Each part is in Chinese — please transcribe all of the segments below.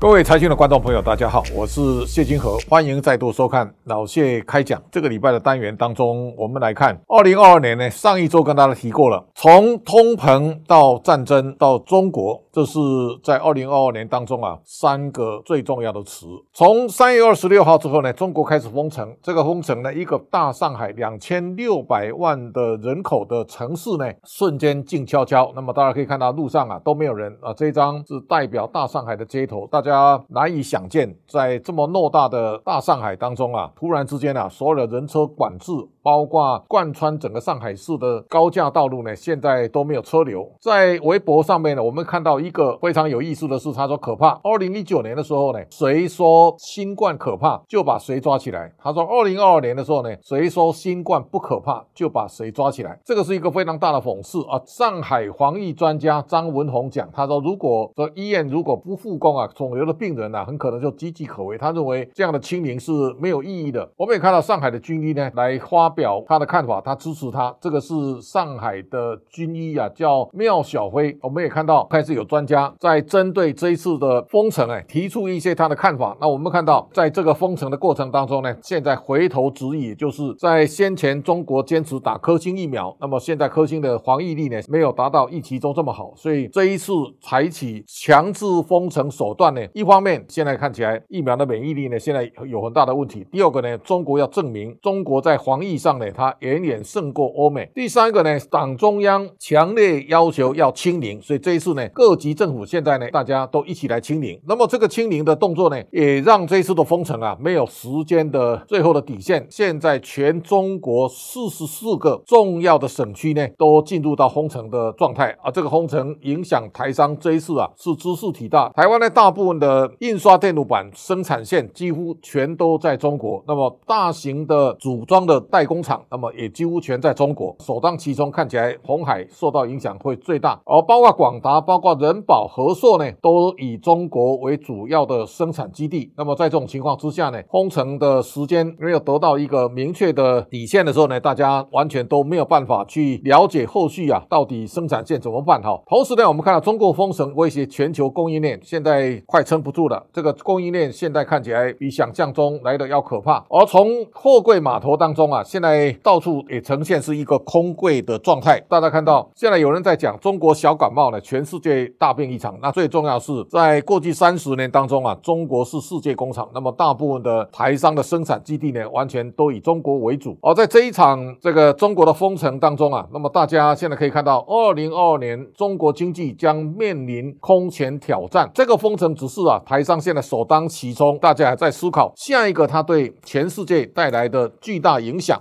各位财经的观众朋友，大家好，我是谢金河，欢迎再度收看老谢开讲。这个礼拜的单元当中，我们来看二零二二年呢，上一周跟大家提过了，从通膨到战争到中国，这是在二零二二年当中啊三个最重要的词。从三月二十六号之后呢，中国开始封城，这个封城呢，一个大上海两千六百万的人口的城市呢，瞬间静悄悄。那么大家可以看到路上啊都没有人啊，这张是代表大上海的街头，大家。难以想见，在这么偌大的大上海当中啊，突然之间啊，所有的人车管制，包括贯穿整个上海市的高架道路呢，现在都没有车流。在微博上面呢，我们看到一一个非常有意思的是，他说可怕。二零一九年的时候呢，谁说新冠可怕，就把谁抓起来。他说二零二二年的时候呢，谁说新冠不可怕，就把谁抓起来。这个是一个非常大的讽刺啊！上海防疫专家张文宏讲，他说如果说医院如果不复工啊，肿瘤的病人呢，很可能就岌岌可危。他认为这样的清零是没有意义的。我们也看到上海的军医呢，来发表他的看法，他支持他。这个是上海的军医啊，叫缪小辉。我们也看到开始有专专家在针对这一次的封城，哎，提出一些他的看法。那我们看到，在这个封城的过程当中呢，现在回头指引，就是在先前中国坚持打科兴疫苗，那么现在科兴的防疫力呢，没有达到预期中这么好，所以这一次采取强制封城手段呢。一方面，现在看起来疫苗的免疫力呢，现在有很大的问题。第二个呢，中国要证明中国在防疫上呢，它远远胜过欧美。第三个呢，党中央强烈要求要清零，所以这一次呢，各级政府现在呢，大家都一起来清零。那么这个清零的动作呢，也让这一次的封城啊，没有时间的最后的底线。现在全中国四十四个重要的省区呢，都进入到封城的状态啊。这个封城影响台商这一次啊，是知识体大。台湾的大部分。的印刷电路板生产线几乎全都在中国，那么大型的组装的代工厂，那么也几乎全在中国。首当其冲，看起来红海受到影响会最大，而包括广达、包括人人保、和硕呢，都以中国为主要的生产基地。那么在这种情况之下呢，封城的时间没有得到一个明确的底线的时候呢，大家完全都没有办法去了解后续啊，到底生产线怎么办？哈，同时呢，我们看到中国封城威胁全球供应链，现在快。撑不住了，这个供应链现在看起来比想象中来的要可怕。而从货柜码头当中啊，现在到处也呈现是一个空柜的状态。大家看到，现在有人在讲中国小感冒呢，全世界大病一场。那最重要是在过去三十年当中啊，中国是世界工厂，那么大部分的台商的生产基地呢，完全都以中国为主。而在这一场这个中国的封城当中啊，那么大家现在可以看到，二零二二年中国经济将面临空前挑战。这个封城只。是啊，台商现在首当其冲，大家还在思考下一个它对全世界带来的巨大影响。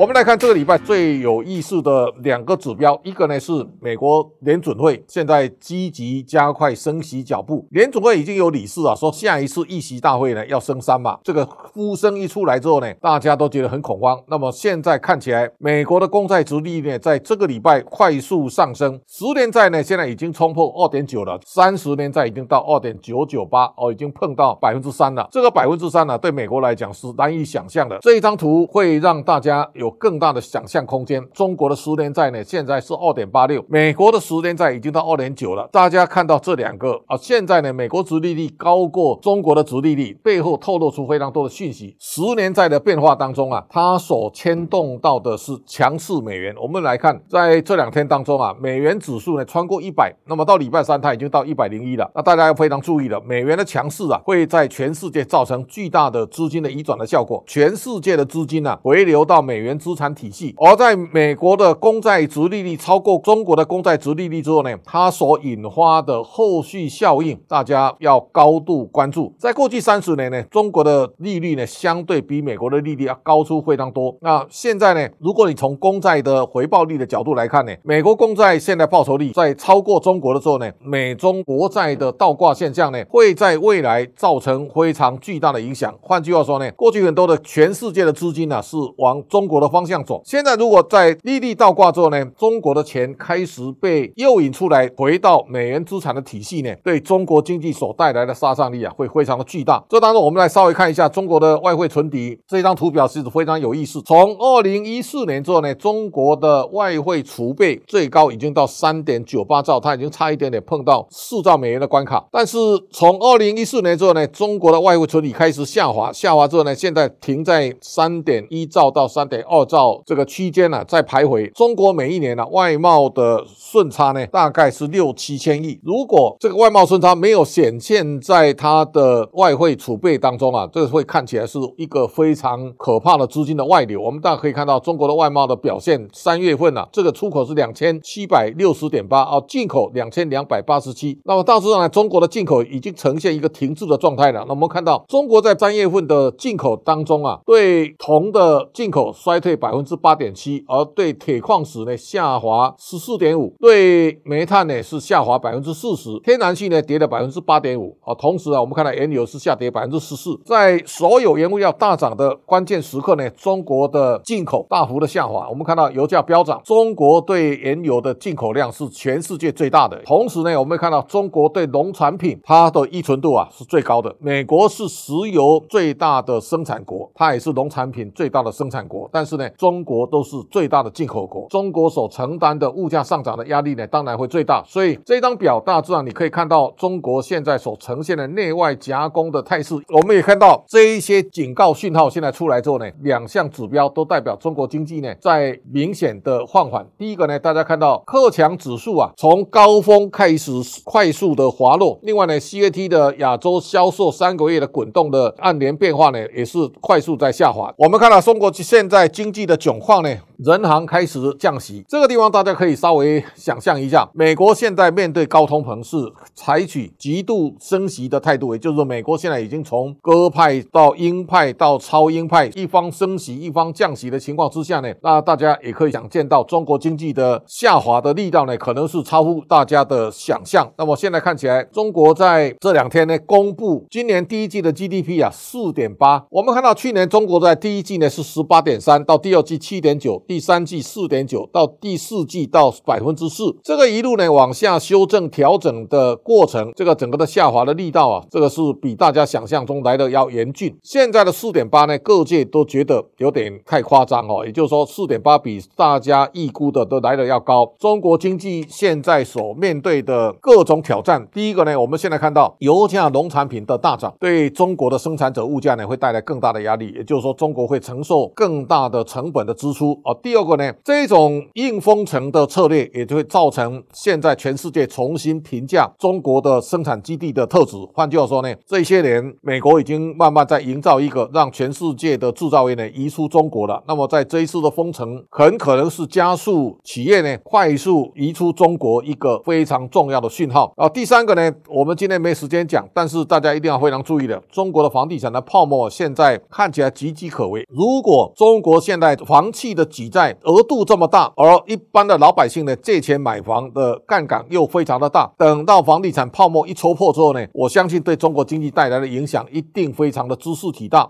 我们来看这个礼拜最有意思的两个指标，一个呢是美国联准会现在积极加快升息脚步，联准会已经有理事啊说下一次议息大会呢要升三嘛，这个呼声一出来之后呢，大家都觉得很恐慌。那么现在看起来，美国的公债值利率呢在这个礼拜快速上升，十年债呢现在已经冲破二点九了，三十年债已经到二点九九八哦，已经碰到百分之三了。这个百分之三呢，对美国来讲是难以想象的。这一张图会让大家有。更大的想象空间。中国的十年债呢，现在是二点八六，美国的十年债已经到二点九了。大家看到这两个啊，现在呢，美国殖利率高过中国的殖利率，背后透露出非常多的讯息。十年债的变化当中啊，它所牵动到的是强势美元。我们来看，在这两天当中啊，美元指数呢穿过一百，那么到礼拜三它已经到一百零一了。那大家要非常注意了，美元的强势啊，会在全世界造成巨大的资金的移转的效果。全世界的资金呢回流到美元。资产体系，而在美国的公债值利率超过中国的公债值利率之后呢，它所引发的后续效应，大家要高度关注。在过去三十年呢，中国的利率呢，相对比美国的利率要高出非常多。那现在呢，如果你从公债的回报率的角度来看呢，美国公债现在报酬率在超过中国的时候呢，美中国债的倒挂现象呢，会在未来造成非常巨大的影响。换句话说呢，过去很多的全世界的资金呢，是往中国。的方向走。现在如果在利率倒挂之后呢，中国的钱开始被诱引出来，回到美元资产的体系呢，对中国经济所带来的杀伤力啊，会非常的巨大。这当中，我们来稍微看一下中国的外汇存底。这张图表是非常有意思。从二零一四年之后呢，中国的外汇储备最高已经到三点九八兆，它已经差一点点碰到四兆美元的关卡。但是从二零一四年之后呢，中国的外汇存底开始下滑，下滑之后呢，现在停在三点一兆到三点二兆这个区间呢，在徘徊。中国每一年呢，外贸的顺差呢，大概是六七千亿。如果这个外贸顺差没有显现在它的外汇储备当中啊，这会看起来是一个非常可怕的资金的外流。我们大家可以看到中国的外贸的表现，三月份呢，这个出口是两千七百六十点八啊，进口两千两百八十七。那么大致上呢，中国的进口已经呈现一个停滞的状态了。那我们看到中国在三月份的进口当中啊，对铜的进口衰退百分之八点七，而对铁矿石呢下滑十四点五，对煤炭呢是下滑百分之四十，天然气呢跌了百分之八点五啊。同时啊，我们看到原油是下跌百分之十四，在所有原物料大涨的关键时刻呢，中国的进口大幅的下滑。我们看到油价飙涨，中国对原油的进口量是全世界最大的。同时呢，我们看到中国对农产品它的依存度啊是最高的。美国是石油最大的生产国，它也是农产品最大的生产国。但是是呢，中国都是最大的进口国，中国所承担的物价上涨的压力呢，当然会最大。所以这张表大致上你可以看到中国现在所呈现的内外夹攻的态势。我们也看到这一些警告讯号现在出来之后呢，两项指标都代表中国经济呢在明显的放缓。第一个呢，大家看到克强指数啊从高峰开始快速的滑落。另外呢，CAT 的亚洲销售三个月的滚动的按年变化呢也是快速在下滑。我们看到中国现在经济的窘况呢。人行开始降息，这个地方大家可以稍微想象一下，美国现在面对高通膨是采取极度升息的态度，也就是说，美国现在已经从鸽派到鹰派到超鹰派，一方升息一方降息的情况之下呢，那大家也可以想见到中国经济的下滑的力道呢，可能是超乎大家的想象。那么现在看起来，中国在这两天呢，公布今年第一季的 GDP 啊，四点八。我们看到去年中国在第一季呢是十八点三，到第二季七点九。第三季四点九到第四季到百分之四，这个一路呢往下修正调整的过程，这个整个的下滑的力道啊，这个是比大家想象中来的要严峻。现在的四点八呢，各界都觉得有点太夸张哦，也就是说四点八比大家预估的都来的要高。中国经济现在所面对的各种挑战，第一个呢，我们现在看到油价、农产品的大涨，对中国的生产者物价呢会带来更大的压力，也就是说中国会承受更大的成本的支出啊。第二个呢，这种硬封城的策略也就会造成现在全世界重新评价中国的生产基地的特质。换句话说呢，这些年美国已经慢慢在营造一个让全世界的制造业呢移出中国了。那么在这一次的封城，很可能是加速企业呢快速移出中国一个非常重要的讯号。啊，第三个呢，我们今天没时间讲，但是大家一定要非常注意的，中国的房地产的泡沫现在看起来岌岌可危。如果中国现现在房企的举债额度这么大，而一般的老百姓呢借钱买房的杠杆又非常的大，等到房地产泡沫一戳破之后呢，我相信对中国经济带来的影响一定非常的知识体大。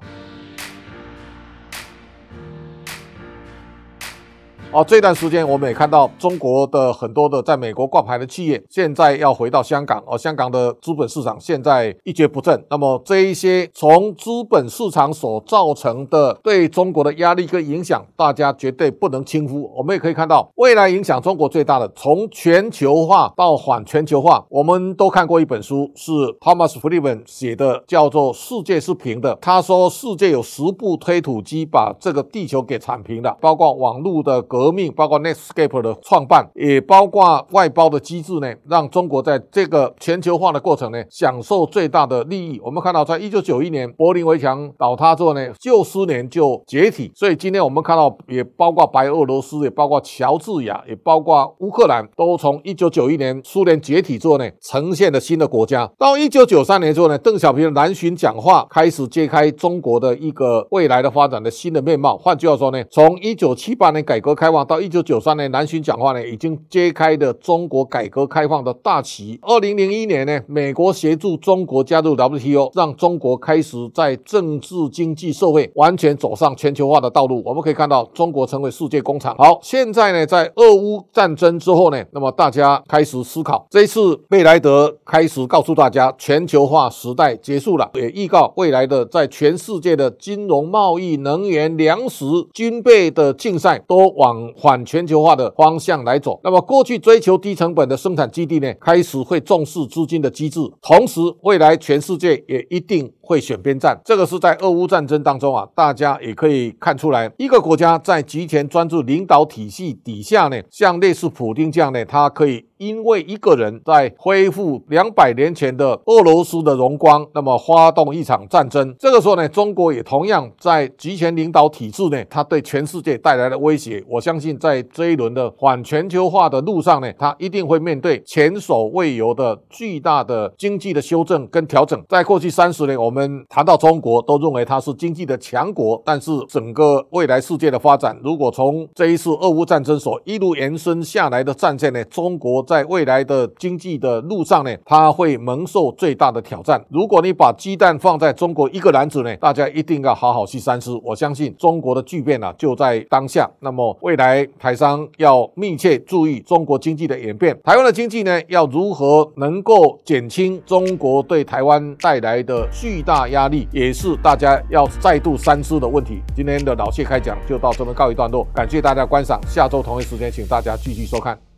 哦，这段时间我们也看到中国的很多的在美国挂牌的企业，现在要回到香港。哦，香港的资本市场现在一蹶不振。那么这一些从资本市场所造成的对中国的压力跟影响，大家绝对不能轻忽。我们也可以看到，未来影响中国最大的，从全球化到反全球化，我们都看过一本书，是 Thomas Friedman 写的，叫做《世界是平的》。他说，世界有十部推土机把这个地球给铲平了，包括网络的革。革命包括 Netscape 的创办，也包括外包的机制呢，让中国在这个全球化的过程呢，享受最大的利益。我们看到，在一九九一年柏林围墙倒塌之后呢，旧苏联就解体。所以今天我们看到，也包括白俄罗斯，也包括乔治亚，也包括乌克兰，都从一九九一年苏联解体之后呢，呈现了新的国家。到一九九三年之后呢，邓小平的南巡讲话开始揭开中国的一个未来的发展的新的面貌。换句话说呢，从一九七八年改革开开放到一九九三年南巡讲话呢，已经揭开了中国改革开放的大旗。二零零一年呢，美国协助中国加入 WTO，让中国开始在政治、经济、社会完全走上全球化的道路。我们可以看到，中国成为世界工厂。好，现在呢，在俄乌战争之后呢，那么大家开始思考，这一次贝莱德开始告诉大家，全球化时代结束了，也预告未来的在全世界的金融、贸易、能源、粮食、军备的竞赛都往反全球化的方向来走。那么过去追求低成本的生产基地呢，开始会重视资金的机制，同时未来全世界也一定会选边站。这个是在俄乌战争当中啊，大家也可以看出来，一个国家在集权专制领导体系底下呢，像类似普京这样呢，他可以。因为一个人在恢复两百年前的俄罗斯的荣光，那么发动一场战争。这个时候呢，中国也同样在集权领导体制呢，它对全世界带来的威胁。我相信在这一轮的反全球化的路上呢，它一定会面对前所未有的巨大的经济的修正跟调整。在过去三十年，我们谈到中国，都认为它是经济的强国，但是整个未来世界的发展，如果从这一次俄乌战争所一路延伸下来的战线呢，中国。在未来的经济的路上呢，它会蒙受最大的挑战。如果你把鸡蛋放在中国一个篮子呢，大家一定要好好去三思。我相信中国的巨变呢就在当下。那么未来台商要密切注意中国经济的演变，台湾的经济呢要如何能够减轻中国对台湾带来的巨大压力，也是大家要再度三思的问题。今天的老谢开讲就到这边告一段落，感谢大家观赏，下周同一时间请大家继续收看。